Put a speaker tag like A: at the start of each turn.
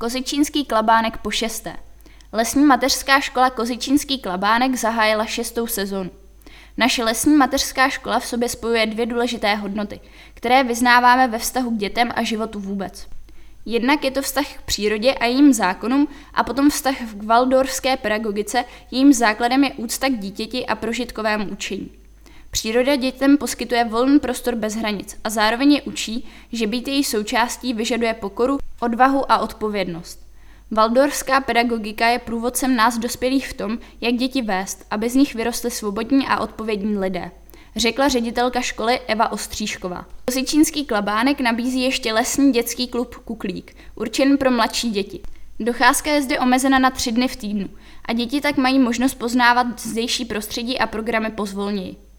A: Kozičínský klabánek po šesté. Lesní mateřská škola Kozičínský klabánek zahájila šestou sezonu. Naše lesní mateřská škola v sobě spojuje dvě důležité hodnoty, které vyznáváme ve vztahu k dětem a životu vůbec. Jednak je to vztah k přírodě a jejím zákonům a potom vztah k valdorské pedagogice, jejím základem je úcta k dítěti a prožitkovému učení. Příroda dětem poskytuje volný prostor bez hranic a zároveň je učí, že být její součástí vyžaduje pokoru, odvahu a odpovědnost. Valdorská pedagogika je průvodcem nás dospělých v tom, jak děti vést, aby z nich vyrostly svobodní a odpovědní lidé, řekla ředitelka školy Eva Ostříšková. Kozičínský klabánek nabízí ještě lesní dětský klub Kuklík, určen pro mladší děti. Docházka je zde omezena na tři dny v týdnu a děti tak mají možnost poznávat zdejší prostředí a programy pozvolněji.